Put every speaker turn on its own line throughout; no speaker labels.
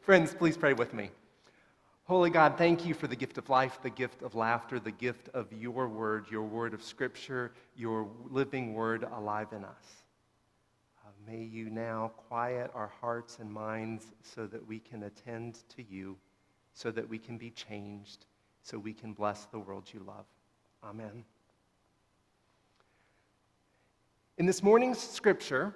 Friends, please pray with me. Holy God, thank you for the gift of life, the gift of laughter, the gift of your word, your word of scripture, your living word alive in us. Uh, may you now quiet our hearts and minds so that we can attend to you, so that we can be changed, so we can bless the world you love. Amen. In this morning's scripture,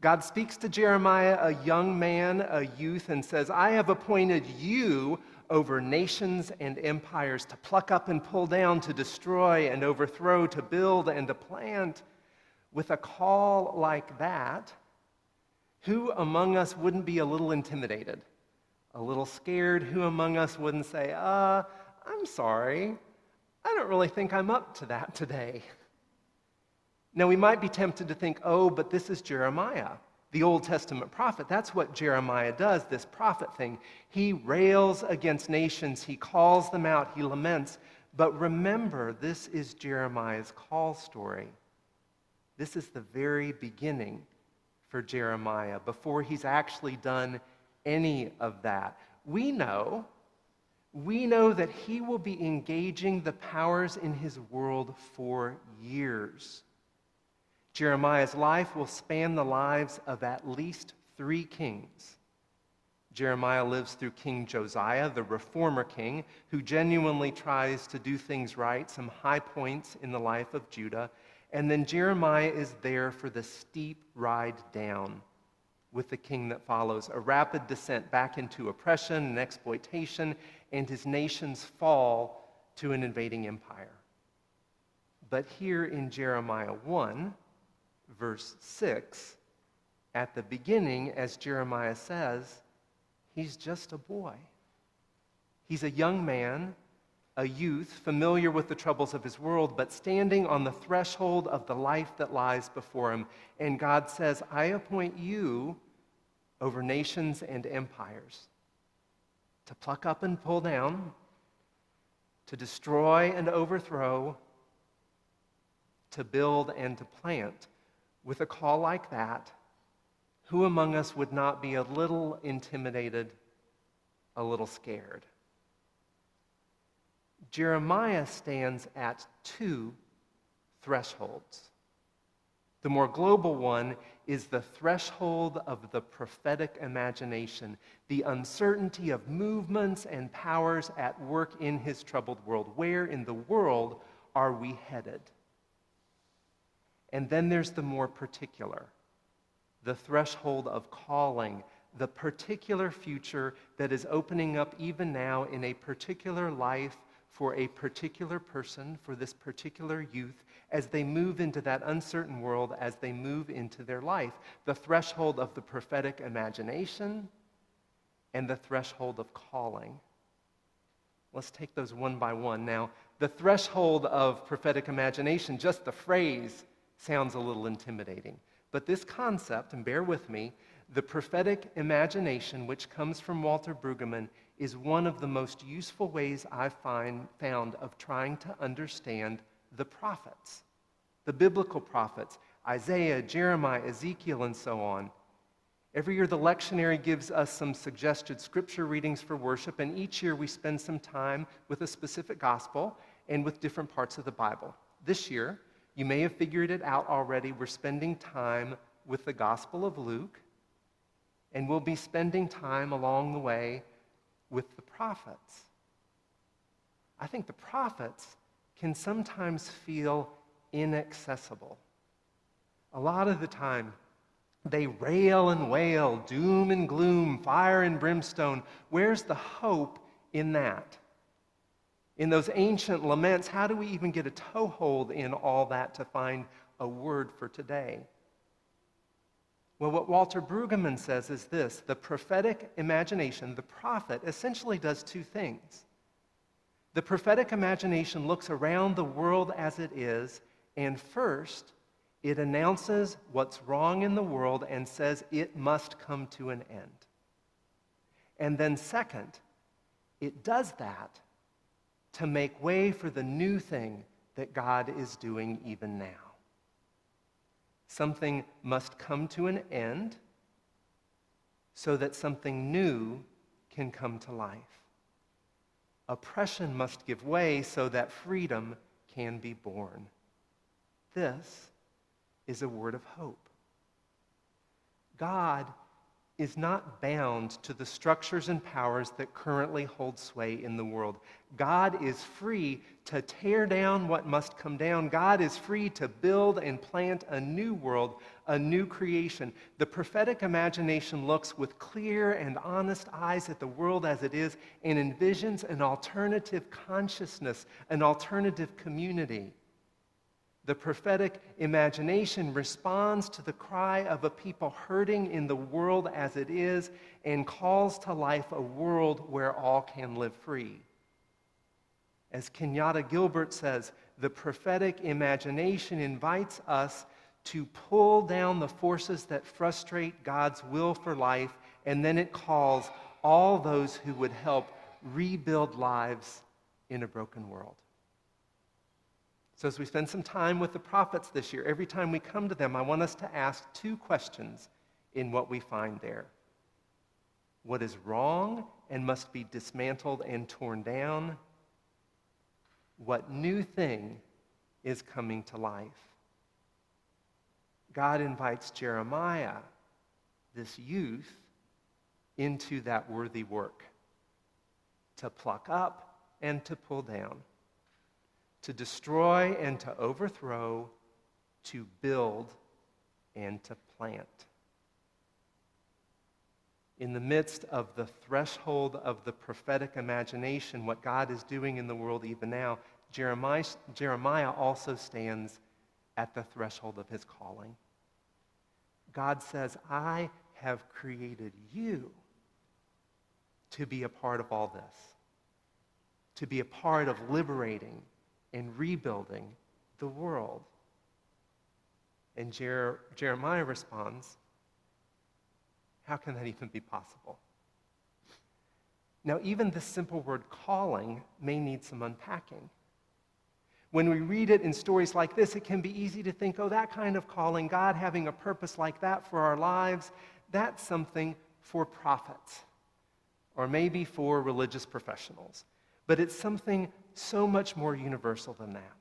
God speaks to Jeremiah, a young man, a youth, and says, I have appointed you over nations and empires to pluck up and pull down, to destroy and overthrow, to build and to plant. With a call like that, who among us wouldn't be a little intimidated, a little scared? Who among us wouldn't say, uh, I'm sorry, I don't really think I'm up to that today? Now, we might be tempted to think, oh, but this is Jeremiah the Old Testament prophet. That's what Jeremiah does, this prophet thing. He rails against nations, he calls them out, he laments. But remember, this is Jeremiah's call story. This is the very beginning for Jeremiah, before he's actually done any of that. We know, we know that he will be engaging the powers in his world for years. Jeremiah's life will span the lives of at least three kings. Jeremiah lives through King Josiah, the reformer king, who genuinely tries to do things right, some high points in the life of Judah. And then Jeremiah is there for the steep ride down with the king that follows, a rapid descent back into oppression and exploitation, and his nation's fall to an invading empire. But here in Jeremiah 1, verse 6, at the beginning, as Jeremiah says, he's just a boy. He's a young man, a youth, familiar with the troubles of his world, but standing on the threshold of the life that lies before him. And God says, I appoint you over nations and empires to pluck up and pull down, to destroy and overthrow, to build and to plant with a call like that, who among us would not be a little intimidated, a little scared? Jeremiah stands at two thresholds. The more global one is the threshold of the prophetic imagination, the uncertainty of movements and powers at work in his troubled world. Where in the world are we headed? And then there's the more particular, the threshold of calling, the particular future that is opening up even now in a particular life for a particular person, for this particular youth, as they move into that uncertain world, as they move into their life. The threshold of the prophetic imagination and the threshold of calling. Let's take those one by one. Now, the threshold of prophetic imagination, just the phrase, sounds a little intimidating. But this concept, and bear with me, the prophetic imagination, which comes from Walter Brueggemann, is one of the most useful ways I've find, found of trying to understand the prophets, the biblical prophets, Isaiah, Jeremiah, Ezekiel, and so on. Every year, the lectionary gives us some suggested scripture readings for worship, and each year we spend some time with a specific gospel and with different parts of the Bible. This year, you may have figured it out already. We're spending time with the Gospel of Luke, and we'll be spending time along the way with the prophets. I think the prophets can sometimes feel inaccessible. A lot of the time, they rail and wail, doom and gloom, fire and brimstone. Where's the hope in that? In those ancient laments, how do we even get a toehold in all that to find a word for today? Well, what Walter Brueggemann says is this the prophetic imagination, the prophet, essentially does two things. The prophetic imagination looks around the world as it is, and first, it announces what's wrong in the world and says it must come to an end. And then, second, it does that to make way for the new thing that God is doing even now. Something must come to an end so that something new can come to life. Oppression must give way so that freedom can be born. This is a word of hope. God is not bound to the structures and powers that currently hold sway in the world. God is free to tear down what must come down. God is free to build and plant a new world, a new creation. The prophetic imagination looks with clear and honest eyes at the world as it is and envisions an alternative consciousness, an alternative community. The prophetic imagination responds to the cry of a people hurting in the world as it is and calls to life a world where all can live free. As Kenyatta Gilbert says, the prophetic imagination invites us to pull down the forces that frustrate God's will for life, and then it calls all those who would help rebuild lives in a broken world. So, as we spend some time with the prophets this year, every time we come to them, I want us to ask two questions in what we find there What is wrong and must be dismantled and torn down? What new thing is coming to life? God invites Jeremiah, this youth, into that worthy work to pluck up and to pull down to destroy and to overthrow, to build and to plant. In the midst of the threshold of the prophetic imagination, what God is doing in the world even now, Jeremiah, Jeremiah also stands at the threshold of his calling. God says, I have created you to be a part of all this, to be a part of liberating and rebuilding the world. And Jer- Jeremiah responds, How can that even be possible? Now, even the simple word calling may need some unpacking. When we read it in stories like this, it can be easy to think, oh, that kind of calling, God having a purpose like that for our lives, that's something for prophets or maybe for religious professionals. But it's something so much more universal than that.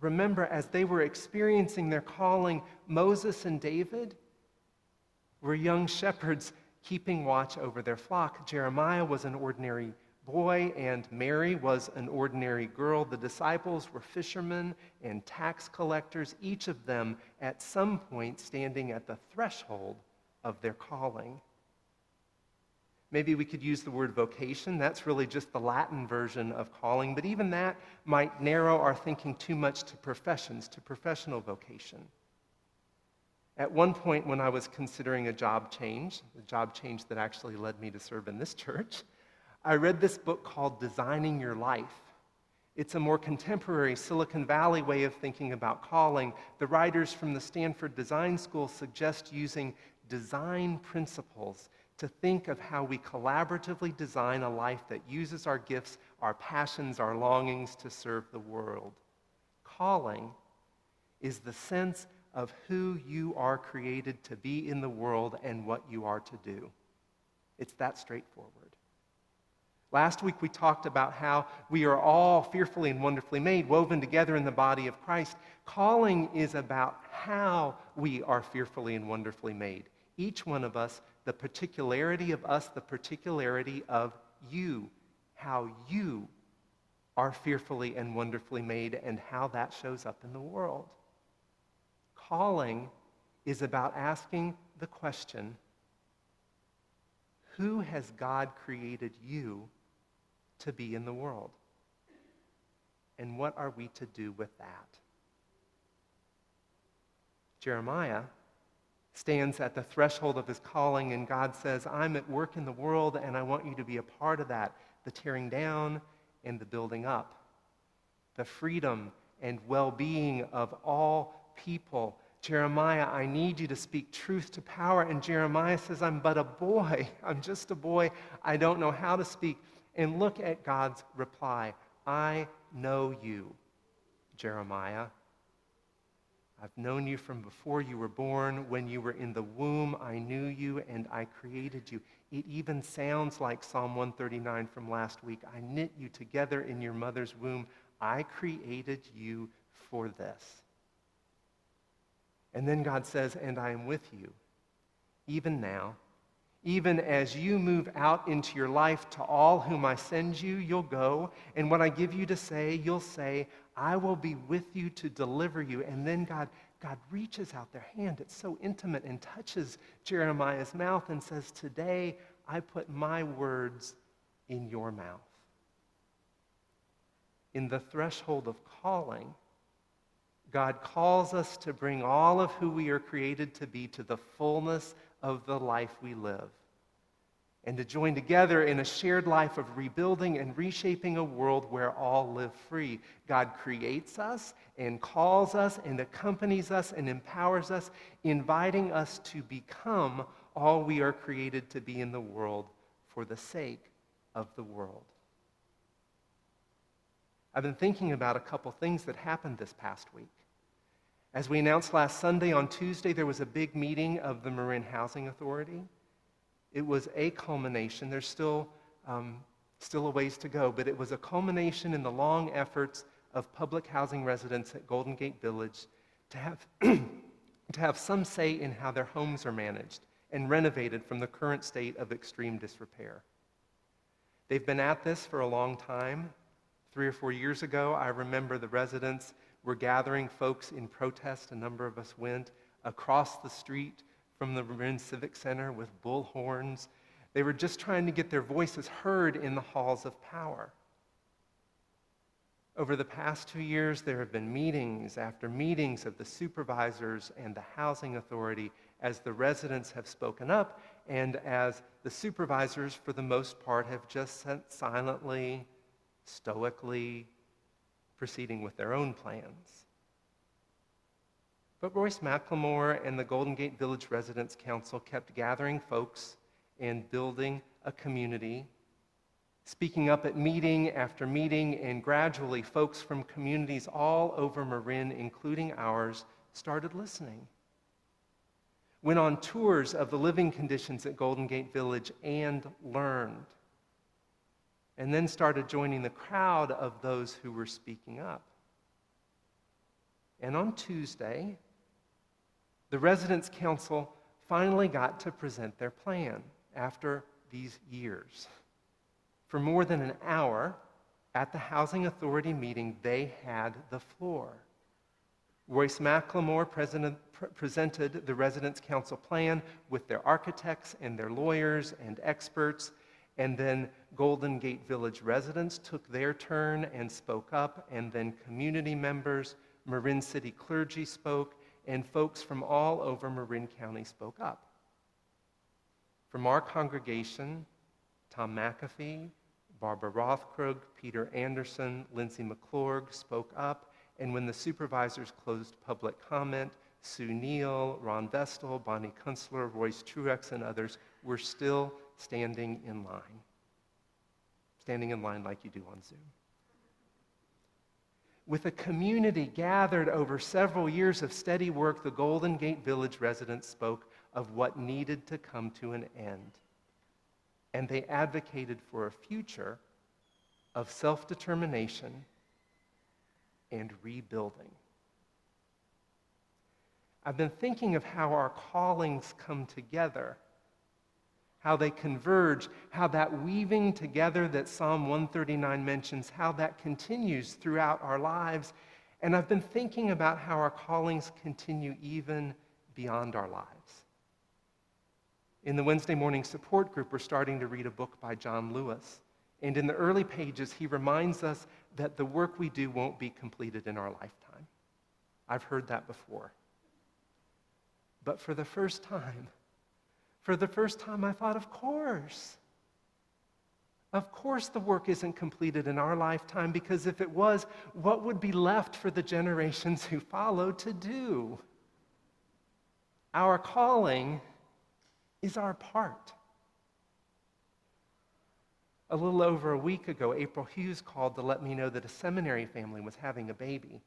Remember, as they were experiencing their calling, Moses and David were young shepherds keeping watch over their flock. Jeremiah was an ordinary boy, and Mary was an ordinary girl. The disciples were fishermen and tax collectors, each of them at some point standing at the threshold of their calling. Maybe we could use the word vocation. That's really just the Latin version of calling, but even that might narrow our thinking too much to professions, to professional vocation. At one point, when I was considering a job change, the job change that actually led me to serve in this church, I read this book called Designing Your Life. It's a more contemporary Silicon Valley way of thinking about calling. The writers from the Stanford Design School suggest using design principles to think of how we collaboratively design a life that uses our gifts, our passions, our longings to serve the world. Calling is the sense of who you are created to be in the world and what you are to do. It's that straightforward. Last week we talked about how we are all fearfully and wonderfully made, woven together in the body of Christ. Calling is about how we are fearfully and wonderfully made. Each one of us the particularity of us, the particularity of you, how you are fearfully and wonderfully made, and how that shows up in the world. Calling is about asking the question who has God created you to be in the world? And what are we to do with that? Jeremiah stands at the threshold of his calling, and God says, I'm at work in the world, and I want you to be a part of that the tearing down and the building up, the freedom and well being of all people. Jeremiah, I need you to speak truth to power. And Jeremiah says, I'm but a boy. I'm just a boy. I don't know how to speak. And look at God's reply I know you, Jeremiah. I've known you from before you were born. When you were in the womb, I knew you and I created you. It even sounds like Psalm 139 from last week. I knit you together in your mother's womb. I created you for this. And then God says, And I am with you, even now. Even as you move out into your life to all whom I send you, you'll go. And what I give you to say, you'll say, I will be with you to deliver you. And then God, God reaches out their hand. It's so intimate and touches Jeremiah's mouth and says, Today I put my words in your mouth. In the threshold of calling, God calls us to bring all of who we are created to be to the fullness of the life we live. And to join together in a shared life of rebuilding and reshaping a world where all live free. God creates us and calls us and accompanies us and empowers us, inviting us to become all we are created to be in the world for the sake of the world. I've been thinking about a couple things that happened this past week. As we announced last Sunday, on Tuesday, there was a big meeting of the Marin Housing Authority. It was a culmination. There's still, um, still a ways to go, but it was a culmination in the long efforts of public housing residents at Golden Gate Village to have, to have some say in how their homes are managed and renovated from the current state of extreme disrepair. They've been at this for a long time. Three or four years ago, I remember the residents were gathering folks in protest. A number of us went across the street from the Marin Civic Center with bullhorns. They were just trying to get their voices heard in the halls of power. Over the past two years, there have been meetings after meetings of the supervisors and the housing authority as the residents have spoken up and as the supervisors, for the most part, have just silently stoically proceeding with their own plans. But Royce McLemore and the Golden Gate Village Residents Council kept gathering folks and building a community, speaking up at meeting after meeting, and gradually folks from communities all over Marin, including ours, started listening. Went on tours of the living conditions at Golden Gate Village and learned and then started joining the crowd of those who were speaking up. And on Tuesday, the Residents' Council finally got to present their plan after these years. For more than an hour, at the Housing Authority meeting, they had the floor. Royce McLemore presented the Residents' Council plan with their architects and their lawyers and experts and then Golden Gate Village residents took their turn and spoke up, and then community members, Marin City clergy spoke, and folks from all over Marin County spoke up. From our congregation, Tom McAfee, Barbara Rothkrug, Peter Anderson, Lindsay McClurg spoke up, and when the supervisors closed public comment, Sue Neal, Ron Vestal, Bonnie Kunstler, Royce Truex, and others were still standing in line. Standing in line like you do on Zoom. With a community gathered over several years of steady work, the Golden Gate Village residents spoke of what needed to come to an end. And they advocated for a future of self determination and rebuilding. I've been thinking of how our callings come together how they converge, how that weaving together that Psalm 139 mentions, how that continues throughout our lives. And I've been thinking about how our callings continue even beyond our lives. In the Wednesday morning support group, we're starting to read a book by John Lewis. And in the early pages, he reminds us that the work we do won't be completed in our lifetime. I've heard that before. But for the first time, for the first time, I thought, of course. Of course, the work isn't completed in our lifetime because if it was, what would be left for the generations who follow to do? Our calling is our part. A little over a week ago, April Hughes called to let me know that a seminary family was having a baby.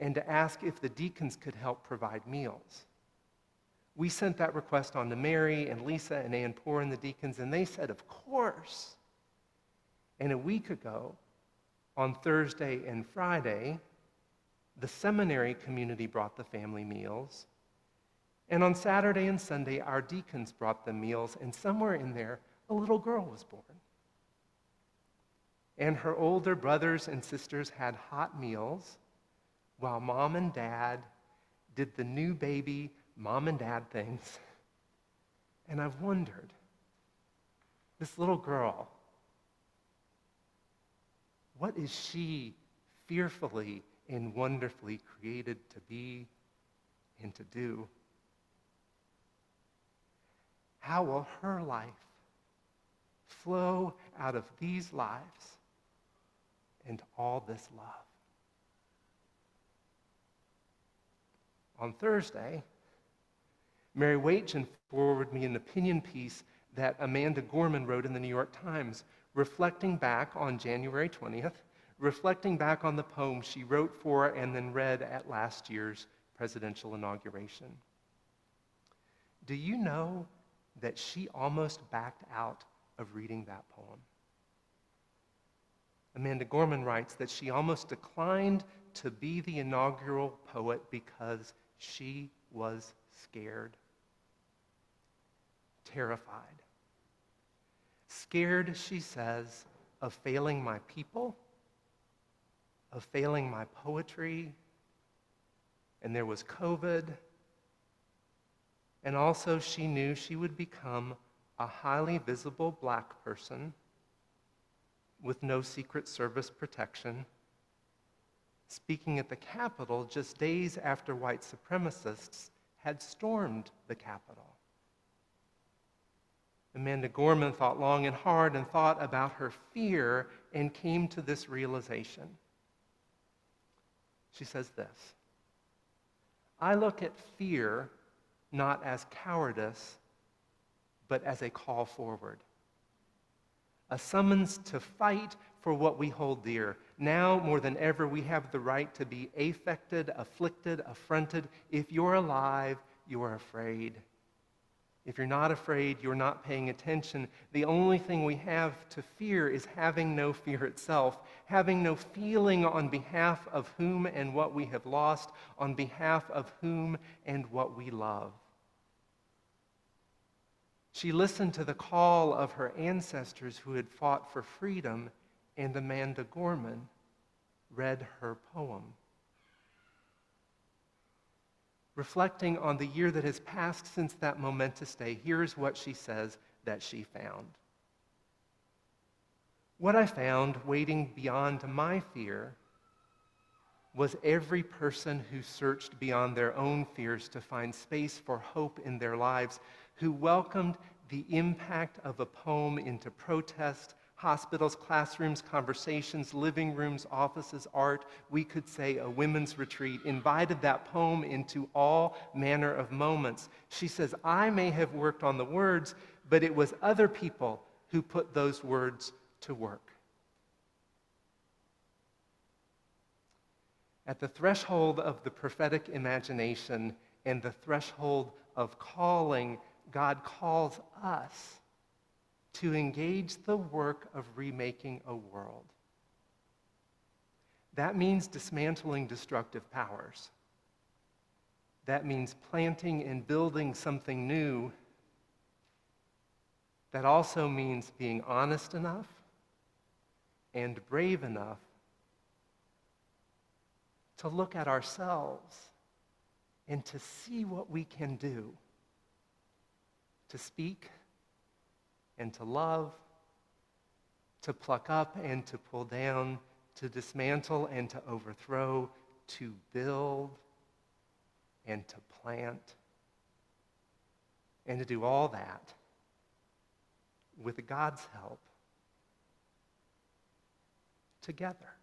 and to ask if the deacons could help provide meals. We sent that request on to Mary and Lisa and Ann Poor and the deacons, and they said, Of course. And a week ago, on Thursday and Friday, the seminary community brought the family meals. And on Saturday and Sunday, our deacons brought the meals, and somewhere in there, a little girl was born. And her older brothers and sisters had hot meals while mom and dad did the new baby mom and dad things. And I've wondered this little girl, what is she fearfully and wonderfully created to be and to do? How will her life flow out of these lives and all this love? On Thursday, Mary Waitchen forwarded me an opinion piece that Amanda Gorman wrote in the New York Times, reflecting back on January 20th, reflecting back on the poem she wrote for and then read at last year's presidential inauguration. Do you know that she almost backed out of reading that poem? Amanda Gorman writes that she almost declined to be the inaugural poet because she was scared, terrified. Scared, she says, of failing my people, of failing my poetry, and there was COVID. And also, she knew she would become a highly visible black person with no Secret Service protection speaking at the Capitol just days after white supremacists had stormed the Capitol. Amanda Gorman thought long and hard and thought about her fear and came to this realization. She says this I look at fear not as cowardice, but as a call forward, a summons to fight for what we hold dear. Now, more than ever, we have the right to be affected, afflicted, affronted. If you're alive, you are afraid. If you're not afraid, you're not paying attention. The only thing we have to fear is having no fear itself, having no feeling on behalf of whom and what we have lost, on behalf of whom and what we love. She listened to the call of her ancestors who had fought for freedom and Amanda Gorman read her poem. Reflecting on the year that has passed since that momentous day, here's what she says that she found. What I found waiting beyond my fear was every person who searched beyond their own fears to find space for hope in their lives, who welcomed the impact of a poem into protest hospitals, classrooms, conversations, living rooms, offices, art, we could say a women's retreat, invited that poem into all manner of moments. She says, I may have worked on the words, but it was other people who put those words to work. At the threshold of the prophetic imagination and the threshold of calling, God calls us to engage the work of remaking a world. That means dismantling destructive powers. That means planting and building something new. That also means being honest enough and brave enough to look at ourselves and to see what we can do to speak and to love, to pluck up and to pull down, to dismantle and to overthrow, to build and to plant, and to do all that with God's help together.